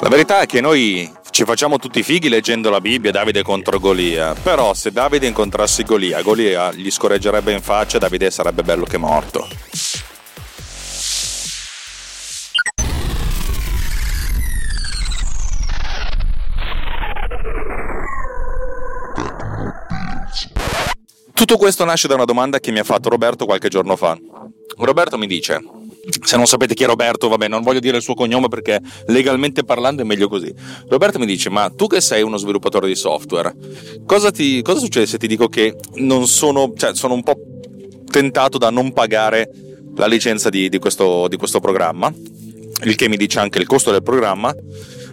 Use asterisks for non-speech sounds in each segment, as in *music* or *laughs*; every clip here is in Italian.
La verità è che noi ci facciamo tutti fighi leggendo la Bibbia, Davide contro Golia, però se Davide incontrasse Golia, Golia gli scorreggerebbe in faccia, Davide sarebbe bello che morto. Tutto questo nasce da una domanda che mi ha fatto Roberto qualche giorno fa. Roberto mi dice: Se non sapete chi è Roberto, vabbè, non voglio dire il suo cognome perché legalmente parlando è meglio così. Roberto mi dice: Ma tu che sei uno sviluppatore di software, cosa, ti, cosa succede se ti dico che non sono, cioè, sono un po' tentato da non pagare la licenza di, di, questo, di questo programma? Il che mi dice anche il costo del programma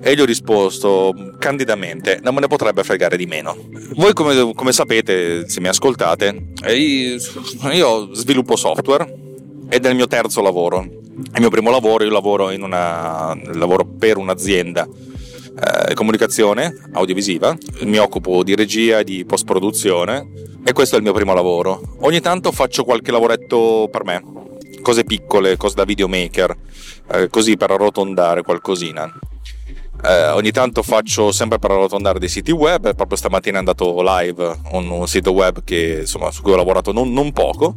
e gli ho risposto candidamente, non me ne potrebbe fregare di meno. Voi come, come sapete, se mi ascoltate, io, io sviluppo software ed è il mio terzo lavoro. È il mio primo lavoro, io lavoro, una, lavoro per un'azienda eh, comunicazione audiovisiva, mi occupo di regia e di post produzione e questo è il mio primo lavoro. Ogni tanto faccio qualche lavoretto per me, cose piccole, cose da videomaker, eh, così per arrotondare qualcosina. Eh, ogni tanto faccio sempre per arrotondare dei siti web, proprio stamattina è andato live un, un sito web che, insomma, su cui ho lavorato non, non poco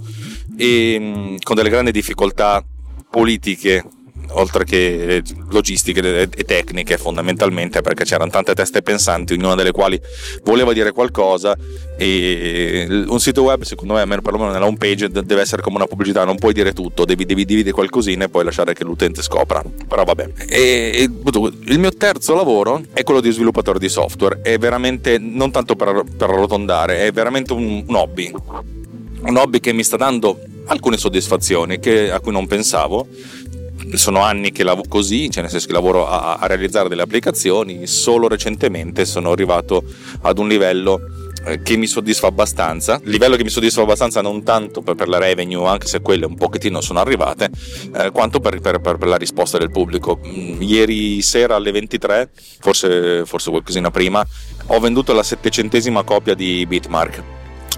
e mh, con delle grandi difficoltà politiche oltre che logistiche e tecniche fondamentalmente perché c'erano tante teste pensanti ognuna delle quali voleva dire qualcosa e un sito web secondo me almeno perlomeno nella home page deve essere come una pubblicità non puoi dire tutto devi, devi dividere qualcosina e poi lasciare che l'utente scopra. Però vabbè. E, il mio terzo lavoro è quello di sviluppatore di software è veramente non tanto per, per arrotondare è veramente un, un hobby. Un hobby che mi sta dando alcune soddisfazioni che, a cui non pensavo sono anni che lavoro così, cioè nel senso che lavoro a, a, realizzare delle applicazioni, solo recentemente sono arrivato ad un livello eh, che mi soddisfa abbastanza, livello che mi soddisfa abbastanza non tanto per, per la revenue, anche se quelle un pochettino sono arrivate, eh, quanto per, per, per, la risposta del pubblico. Mm, ieri sera alle 23, forse, forse qualcosina prima, ho venduto la settecentesima copia di Bitmark.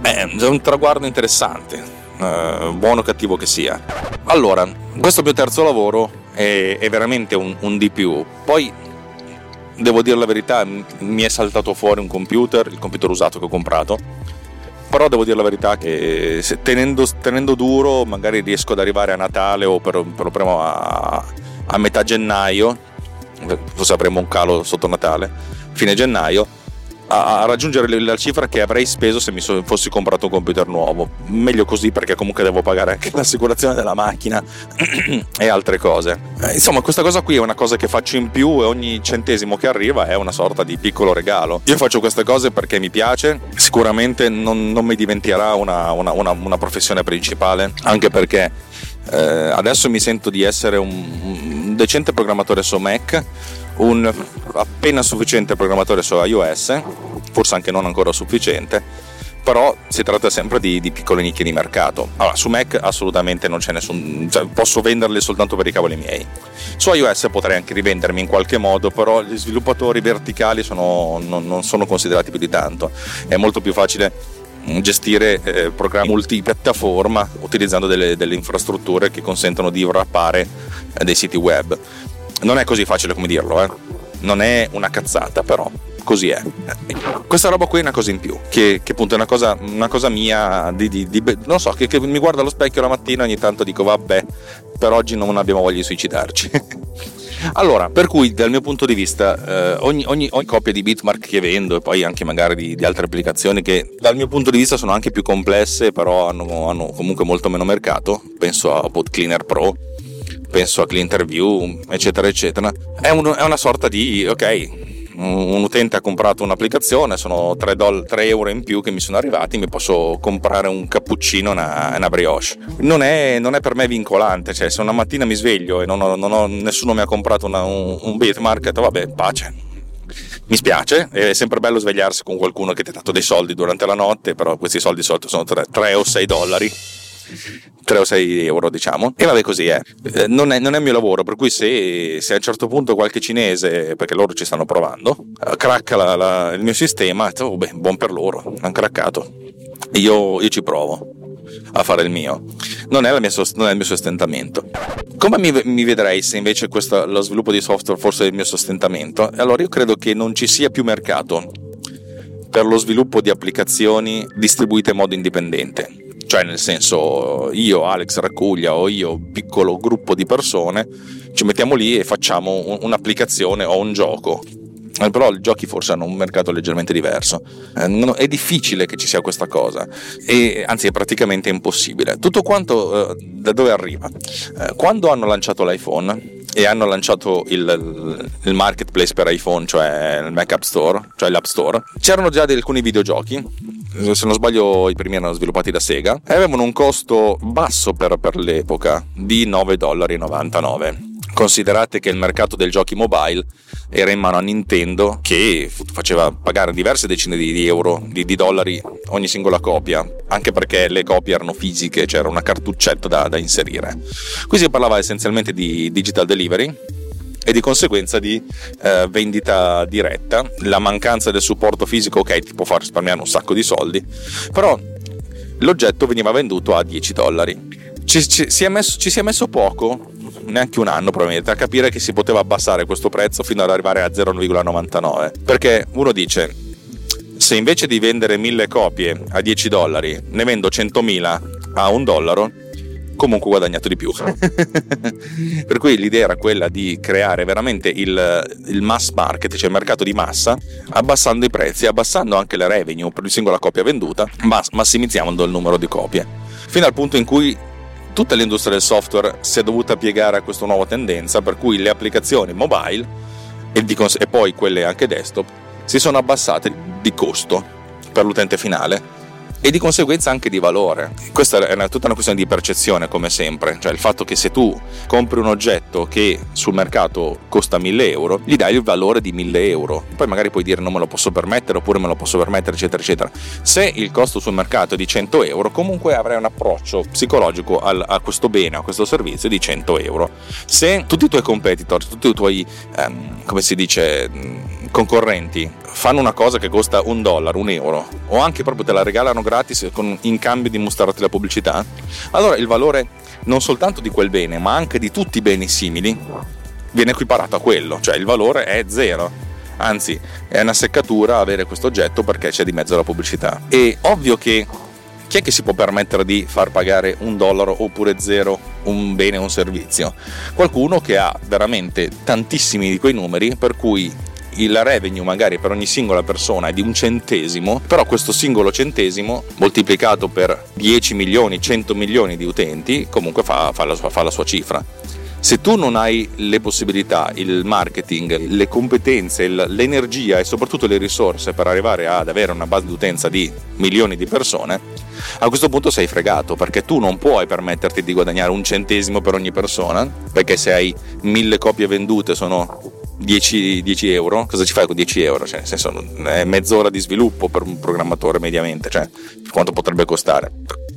Eh, è un traguardo interessante, eh, buono o cattivo che sia. Allora, questo mio terzo lavoro è, è veramente un, un, di più. Poi, devo dire la verità, mi è saltato fuori un computer, il computer usato che ho comprato. Però devo dire la verità che tenendo, tenendo duro magari riesco ad arrivare a Natale o per, per a, a metà gennaio, forse avremo un calo sotto Natale, fine gennaio, a, raggiungere la cifra che avrei speso se mi fossi comprato un computer nuovo. Meglio così perché comunque devo pagare anche l'assicurazione della macchina *clears throat* e altre cose. Eh, insomma, questa cosa qui è una cosa che faccio in più e ogni centesimo che arriva è una sorta di piccolo regalo. Io faccio queste cose perché mi piace, sicuramente non, non mi diventerà una, una, una, una professione principale, anche perché eh, adesso mi sento di essere un, un decente programmatore su Mac un appena sufficiente programmatore su iOS, forse anche non ancora sufficiente, però si tratta sempre di, di, piccole nicchie di mercato. Allora, su Mac assolutamente non c'è nessun, cioè, posso venderle soltanto per i cavoli miei. Su iOS potrei anche rivendermi in qualche modo, però gli sviluppatori verticali sono, non, non, sono considerati più di tanto. È molto più facile gestire eh, programmi multipiattaforma utilizzando delle, delle, infrastrutture che consentono di wrappare eh, dei siti web non è così facile come dirlo, eh. Non è una cazzata, però così è. Questa roba qui è una cosa in più, che, che appunto è una cosa, una cosa mia, di, di, di, non so, che, che, mi guarda allo specchio la mattina e ogni tanto dico vabbè, per oggi non abbiamo voglia di suicidarci. *laughs* allora, per cui dal mio punto di vista, eh, ogni, ogni, ogni, copia di Bitmark che vendo e poi anche magari di, di, altre applicazioni che dal mio punto di vista sono anche più complesse, però hanno, hanno comunque molto meno mercato, penso a Pod Cleaner Pro, penso a Clean Interview, eccetera, eccetera. È, un, è una sorta di, ok, un utente ha comprato un'applicazione, sono 3, doll- 3 euro in più che mi sono arrivati, mi posso comprare un cappuccino e una, una, brioche. Non è, non è, per me vincolante, cioè se una mattina mi sveglio e non ho, non ho, nessuno mi ha comprato una, un, un bitmarket, vabbè, pace. Mi spiace, è sempre bello svegliarsi con qualcuno che ti ha dato dei soldi durante la notte, però questi soldi di solito sono 3, 3 o 6 dollari 3 o 6 euro diciamo e vabbè così è eh, non, è non è il mio lavoro per cui se, se, a un certo punto qualche cinese perché loro ci stanno provando uh, cracca la, la, il mio sistema oh, beh, buon per loro hanno craccato io, io ci provo a fare il mio. Non è, mia, non è il mio sostentamento. Come mi, mi vedrei se invece questo, lo sviluppo di software fosse il mio sostentamento? Allora io credo che non ci sia più mercato per lo sviluppo di applicazioni distribuite in modo indipendente cioè nel senso io, Alex Raccuglia o io, piccolo gruppo di persone, ci mettiamo lì e facciamo un'applicazione o un gioco. Eh, però i giochi forse hanno un mercato leggermente diverso. Eh, è difficile che ci sia questa cosa, e, anzi è praticamente impossibile. Tutto quanto eh, da dove arriva? Quando hanno lanciato l'iPhone, e hanno lanciato il, il, marketplace per iPhone, cioè il Mac App Store, cioè l'App Store, c'erano già alcuni videogiochi, se non sbaglio i primi erano sviluppati da Sega, e avevano un costo basso per, per l'epoca di 9,99 dollari. Considerate che il mercato del giochi mobile era in mano a Nintendo che faceva pagare diverse decine di euro, di, di dollari ogni singola copia, anche perché le copie erano fisiche, c'era una cartuccetta da, da inserire. Qui si parlava essenzialmente di digital delivery, e di conseguenza di eh, vendita diretta. La mancanza del supporto fisico, ok, ti può far risparmiare un sacco di soldi, però l'oggetto veniva venduto a 10 dollari. Ci, ci, si messo, ci, si è messo poco, neanche un anno probabilmente, a capire che si poteva abbassare questo prezzo fino ad arrivare a 0,99. Perché uno dice, se invece di vendere 1000 copie a 10 dollari ne vendo 100.000 a un dollaro, comunque guadagnato di più. *laughs* per cui l'idea era quella di creare veramente il, il, mass market, cioè il mercato di massa, abbassando i prezzi, abbassando anche le revenue per ogni singola copia venduta, ma massimizzando il numero di copie. Fino al punto in cui tutta l'industria del software si è dovuta piegare a questa nuova tendenza, per cui le applicazioni mobile e, di, e poi quelle anche desktop si sono abbassate di costo per l'utente finale e di conseguenza anche di valore. Questa è una, tutta una questione di percezione, come sempre, cioè il fatto che se tu compri un oggetto che sul mercato costa 1000 euro, gli dai il valore di 1000 euro. Poi magari puoi dire non me lo posso permettere oppure me lo posso permettere, eccetera, eccetera. Se il costo sul mercato è di 100 euro, comunque avrai un approccio psicologico al, a questo bene, a questo servizio di 100 euro. Se tutti i tuoi competitor, tutti i tuoi, ehm, come si dice, concorrenti fanno una cosa che costa un dollaro, un euro, o anche proprio te la regalano gratis con, in cambio di mostrarti la pubblicità, allora il valore non soltanto di quel bene, ma anche di tutti i beni simili viene equiparato a quello, cioè il valore è zero. Anzi, è una seccatura avere questo oggetto perché c'è di mezzo la pubblicità. E ovvio che chi è che si può permettere di far pagare un dollaro oppure zero un bene o un servizio? Qualcuno che ha veramente tantissimi di quei numeri per cui il revenue magari per ogni singola persona è di un centesimo, però questo singolo centesimo moltiplicato per 10 milioni, 100 milioni di utenti comunque fa, fa, la, sua, fa la sua cifra. Se tu non hai le possibilità, il marketing, le competenze, l'energia e soprattutto le risorse per arrivare ad avere una base di utenza di milioni di persone, a questo punto sei fregato perché tu non puoi permetterti di guadagnare un centesimo per ogni persona, perché se hai mille copie vendute sono 10, 10, euro, cosa ci fai con 10 euro? Cioè, nel senso, è mezz'ora di sviluppo per un programmatore mediamente, cioè, quanto potrebbe costare?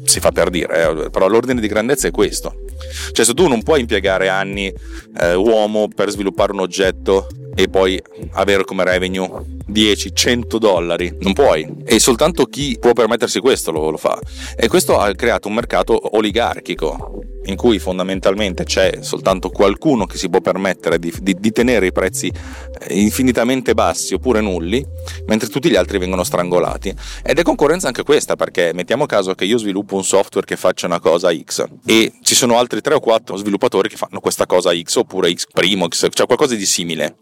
Si fa per dire, eh, però l'ordine di grandezza è questo. Cioè, se tu non puoi impiegare anni eh, uomo per sviluppare un oggetto e poi avere come revenue 10-100 dollari, non puoi. E soltanto chi può permettersi questo lo, lo fa. E questo ha creato un mercato oligarchico in cui fondamentalmente c'è soltanto qualcuno che si può permettere di, di, di, tenere i prezzi eh, infinitamente bassi oppure nulli, mentre tutti gli altri vengono strangolati. Ed è concorrenza anche questa, perché mettiamo caso che io sviluppo un software che faccia una cosa X e ci sono altri 3 o 4 sviluppatori che fanno questa cosa X oppure X primo, X, cioè qualcosa di simile.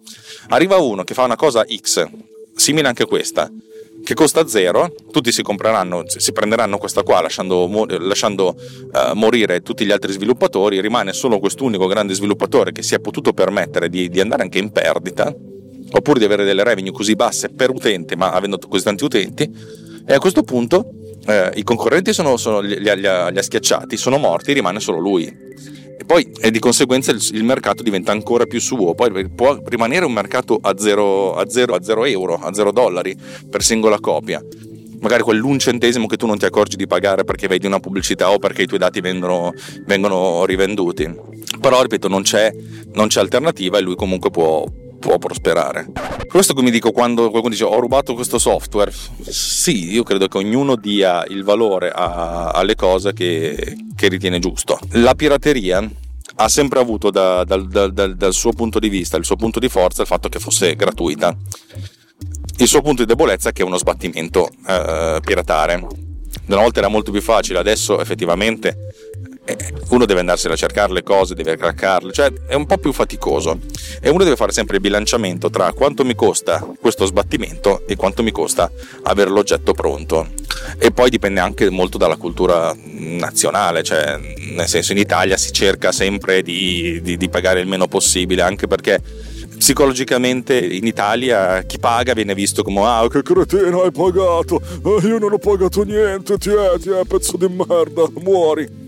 Arriva uno che fa una cosa X, simile anche questa, che costa zero, tutti si compreranno, si prenderanno questa qua lasciando, lasciando uh, morire tutti gli altri sviluppatori, rimane solo quest'unico grande sviluppatore che si è potuto permettere di, di andare anche in perdita oppure di avere delle revenue così basse per utente, ma avendo così tanti utenti, e a questo punto eh, i concorrenti sono, sono, li, li, li, ha, schiacciati, sono morti, rimane solo lui. E poi e di conseguenza il, il, mercato diventa ancora più suo, poi può rimanere un mercato a 0 a zero, zero euro, a 0 dollari per singola copia magari quell'un centesimo che tu non ti accorgi di pagare perché vedi una pubblicità o perché i tuoi dati vengono, vengono rivenduti. Però, ripeto, non c'è, non c'è alternativa e lui comunque può, può prosperare. Questo mi dico quando qualcuno dice ho rubato questo software, sì, io credo che ognuno dia il valore a, alle cose che, che, ritiene giusto. La pirateria ha sempre avuto da, dal, dal, dal, suo punto di vista, il suo punto di forza, il fatto che fosse gratuita. Il suo punto di debolezza è che è uno sbattimento eh, piratare. Una volta era molto più facile, adesso effettivamente uno deve andarsene a cercare le cose, deve craccarle, cioè è un po' più faticoso e uno deve fare sempre il bilanciamento tra quanto mi costa questo sbattimento e quanto mi costa avere l'oggetto pronto. E poi dipende anche molto dalla cultura nazionale, cioè nel senso in Italia si cerca sempre di, di, di pagare il meno possibile, anche perché psicologicamente in Italia chi paga viene visto come ah che cretino hai pagato eh, io non ho pagato niente ti è, ti è pezzo di merda muori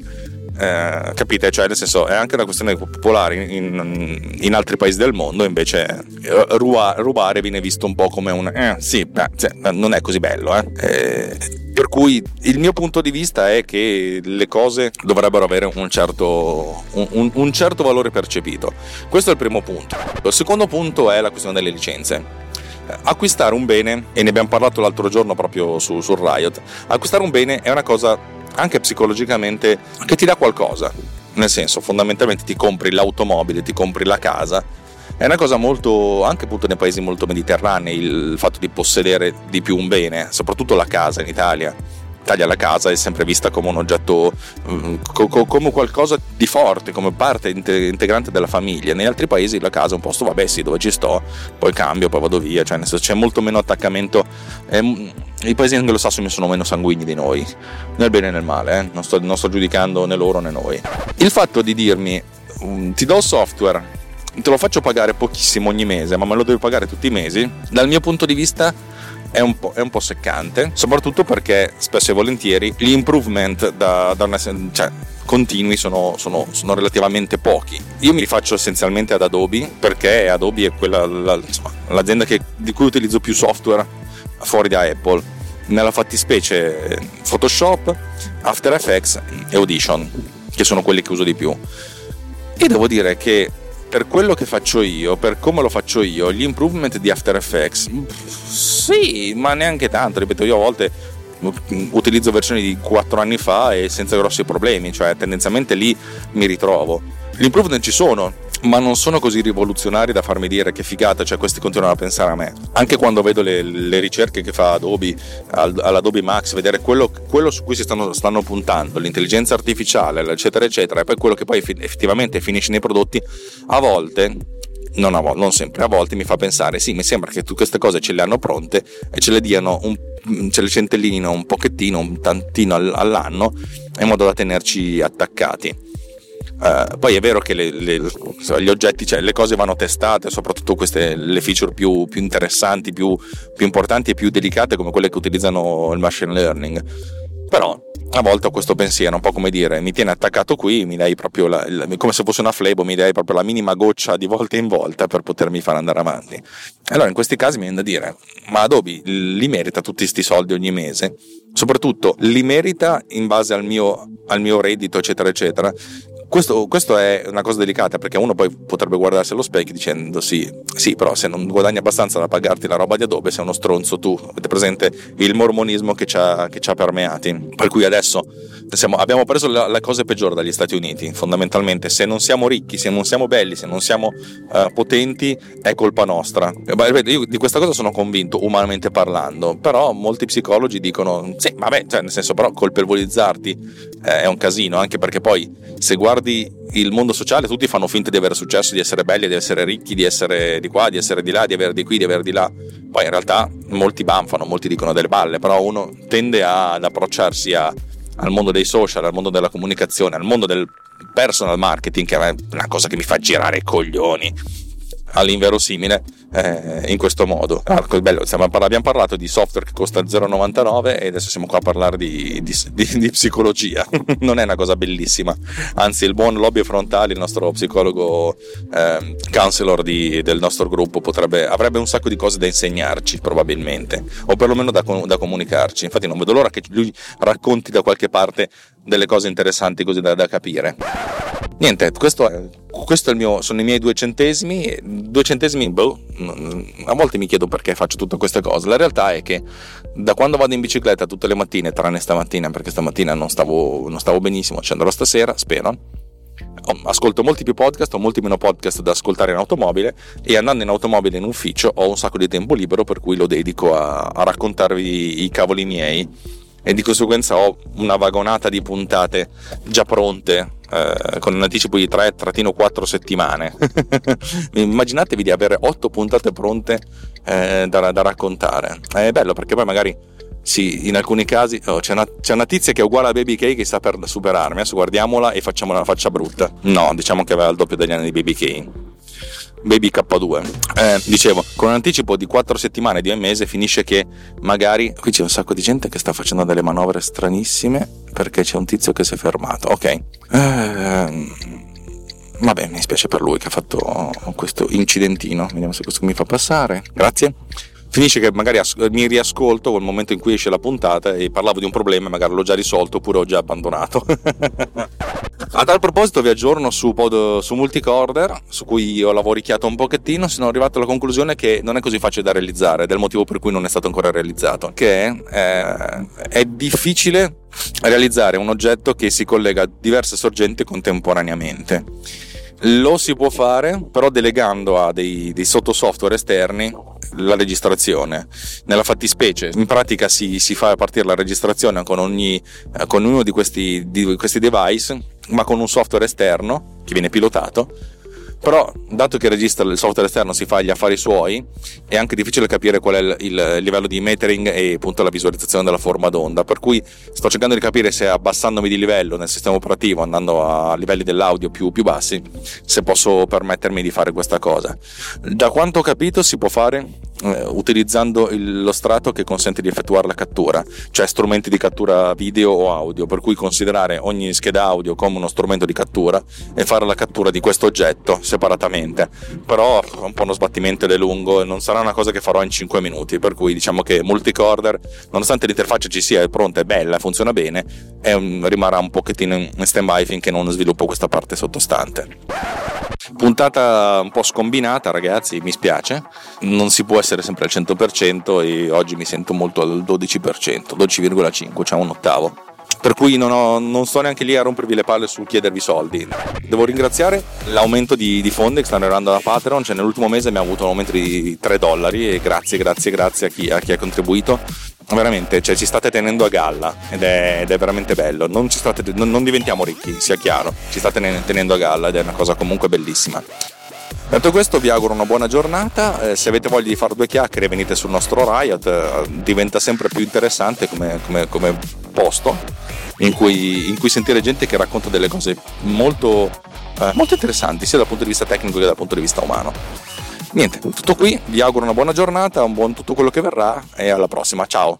eh, capite? Cioè, nel senso, è anche una questione popolare in, in altri paesi del mondo, invece ruba, rubare viene visto un po' come un eh, sì, beh, cioè, non è così bello, eh. eh. per cui il mio punto di vista è che le cose dovrebbero avere un certo, un, un certo valore percepito. Questo è il primo punto. Il secondo punto è la questione delle licenze acquistare un bene, e ne abbiamo parlato l'altro giorno proprio su, sul Riot, acquistare un bene è una cosa anche psicologicamente che ti dà qualcosa. Nel senso, fondamentalmente ti compri l'automobile, ti compri la casa. È una cosa molto, anche appunto nei paesi molto mediterranei, il fatto di possedere di più un bene, soprattutto la casa in Italia taglia la casa è sempre vista come un oggetto, mm, come qualcosa di forte, come parte integrante della famiglia. Negli altri paesi la casa è un posto, vabbè sì, dove ci sto, poi cambio, poi vado via, cioè senso c'è molto meno attaccamento. I paesi anglosassoni sono meno sanguigni di noi, nel bene e nel male, eh? non, sto, non sto giudicando né loro né noi. Il fatto di dirmi mm, ti do il software, te lo faccio pagare pochissimo ogni mese, ma me lo devi pagare tutti i mesi, dal mio punto di vista è un, è un po', seccante, soprattutto perché spesso e volentieri gli improvement da, da una, cioè, continui sono, sono, sono, relativamente pochi. Io mi rifaccio essenzialmente ad Adobe perché Adobe è quella, la, insomma, l'azienda che, di cui utilizzo più software fuori da Apple. Nella fattispecie Photoshop, After Effects e Audition, che sono quelli che uso di più. E devo dire che per quello che faccio io, per come lo faccio io, gli improvement di After Effects, sì, ma neanche tanto, ripeto, io a volte utilizzo versioni di 4 anni fa e senza grossi problemi, cioè tendenzialmente lì mi ritrovo. Gli improvement ci sono, ma non sono così rivoluzionari da farmi dire che figata, cioè questi continuano a pensare a me. Anche quando vedo le, le ricerche che fa Adobe all'Adobe Max, vedere quello, quello su cui si stanno, stanno, puntando, l'intelligenza artificiale, eccetera, eccetera, e poi quello che poi effettivamente finisce nei prodotti, a volte non, volte, non sempre, a volte mi fa pensare, sì, mi sembra che tu queste cose ce le hanno pronte e ce le diano un, ce le centellinino un pochettino, un tantino all'anno, in modo da tenerci attaccati. Uh, poi è vero che le, le, gli oggetti, cioè le cose vanno testate, soprattutto queste, le feature più, più interessanti, più, più, importanti e più delicate come quelle che utilizzano il machine learning. Però a volte ho questo pensiero, un po' come dire, mi tiene attaccato qui, mi dai proprio la, la, come se fosse una flebo, mi dai proprio la minima goccia di volta in volta per potermi far andare avanti. Allora in questi casi mi viene da dire, ma Adobe li merita tutti questi soldi ogni mese? Soprattutto li merita in base al mio, al mio reddito, eccetera, eccetera, questo, questo, è una cosa delicata perché uno poi potrebbe guardarsi allo specchio dicendo sì, sì, però se non guadagni abbastanza da pagarti la roba di Adobe sei uno stronzo tu. Avete presente il mormonismo che ci ha, che ci ha permeati? Per cui adesso siamo, abbiamo preso le, le, cose peggiori dagli Stati Uniti, fondamentalmente. Se non siamo ricchi, se non siamo belli, se non siamo uh, potenti, è colpa nostra. Io di questa cosa sono convinto, umanamente parlando, però molti psicologi dicono sì, vabbè, cioè nel senso però colpevolizzarti eh, è un casino, anche perché poi se guardi il mondo sociale tutti fanno finta di avere successo, di essere belli, di essere ricchi, di essere di qua, di essere di là, di avere di qui, di avere di là. Poi in realtà molti banfano, molti dicono delle balle, però uno tende ad approcciarsi a, al mondo dei social, al mondo della comunicazione, al mondo del personal marketing, che è una cosa che mi fa girare i coglioni. All'inverosimile eh, in questo modo. Ah, bello, abbiamo parlato di software che costa 0,99 e adesso siamo qua a parlare di, di, di, di psicologia. *laughs* non è una cosa bellissima, anzi il buon Lobby Frontali, il nostro psicologo eh, counselor del nostro gruppo, potrebbe, avrebbe un sacco di cose da insegnarci probabilmente, o perlomeno da, da comunicarci. Infatti non vedo l'ora che lui racconti da qualche parte delle cose interessanti così da, da capire. Niente, questo, è, questo è mio, sono i miei due centesimi. Due centesimi, boh, a volte mi chiedo perché faccio tutte queste cose. La realtà è che da quando vado in bicicletta tutte le mattine, tranne stamattina, perché stamattina non stavo, non stavo benissimo, ci andrò stasera, spero. Ascolto molti più podcast, ho molti meno podcast da ascoltare in automobile e andando in automobile in ufficio ho un sacco di tempo libero per cui lo dedico a, a raccontarvi i cavoli miei e di conseguenza ho una vagonata di puntate già pronte eh, con un anticipo di 3-4 settimane. *laughs* Immaginatevi di avere 8 puntate pronte eh, da, da, raccontare. È bello perché poi magari sì, in alcuni casi oh, c'è, una, c'è, una, tizia che è uguale a Baby K che sta per superarmi. Adesso guardiamola e facciamo una faccia brutta. No, diciamo che aveva il doppio degli anni di Baby K. Baby K2. Eh, dicevo, con un anticipo di 4 settimane, di un mese, finisce che magari qui c'è un sacco di gente che sta facendo delle manovre stranissime perché c'è un tizio che si è fermato. Ok. Eh, vabbè, mi spiace per lui che ha fatto questo incidentino. Vediamo se questo mi fa passare. Grazie finisce che magari mi riascolto nel momento in cui esce la puntata e parlavo di un problema, magari l'ho già risolto oppure ho già abbandonato. *laughs* A tal proposito vi aggiorno su, pod, su Multicorder, su cui ho lavoricchiato un pochettino, sono arrivato alla conclusione che non è così facile da realizzare, il motivo per cui non è stato ancora realizzato, che eh, è difficile realizzare un oggetto che si collega a diverse sorgenti contemporaneamente. Lo si può fare, però delegando a dei, dei sottosoftware esterni la registrazione. Nella fattispecie, in pratica si, si fa partire la registrazione con, ogni, eh, con uno di questi, di questi device, ma con un software esterno che viene pilotato però dato che registra il software esterno si fa gli affari suoi è anche difficile capire qual è il, il, livello di metering e appunto la visualizzazione della forma d'onda. Per cui sto cercando di capire se abbassandomi di livello nel sistema operativo andando a livelli dell'audio più, più bassi se posso permettermi di fare questa cosa. Da quanto ho capito si può fare eh, utilizzando il, lo strato che consente di effettuare la cattura cioè strumenti di cattura video o audio per cui considerare ogni scheda audio come uno strumento di cattura e fare la cattura di questo oggetto separatamente, però è un po' uno sbattimento ed è lungo e non sarà una cosa che farò in 5 minuti, per cui diciamo che multicorder, nonostante l'interfaccia ci sia, è pronta, è bella, funziona bene, un, rimarrà un pochettino in stand by finché non sviluppo questa parte sottostante. Puntata un po' scombinata ragazzi, mi spiace, non si può essere sempre al 100% e oggi mi sento molto al 12%, 12,5, cioè un ottavo per cui non, ho, non, sto neanche lì a rompervi le palle su chiedervi soldi. Devo ringraziare l'aumento di, di fondi che stanno arrivando da Patreon, cioè nell'ultimo mese abbiamo avuto un aumento di 3 dollari e grazie, grazie, grazie a chi, a chi ha contribuito. Veramente, cioè, ci state tenendo a galla ed è, ed è veramente bello. Non, state, non, non, diventiamo ricchi, sia chiaro, ci state tenendo a galla ed è una cosa comunque bellissima. Detto questo vi auguro una buona giornata, eh, se avete voglia di fare due chiacchiere venite sul nostro Riot, eh, diventa sempre più interessante come, come, come posto in cui, in cui, sentire gente che racconta delle cose molto, eh, molto interessanti sia dal punto di vista tecnico che dal punto di vista umano. Niente, tutto qui, vi auguro una buona giornata, un buon tutto quello che verrà e alla prossima, ciao!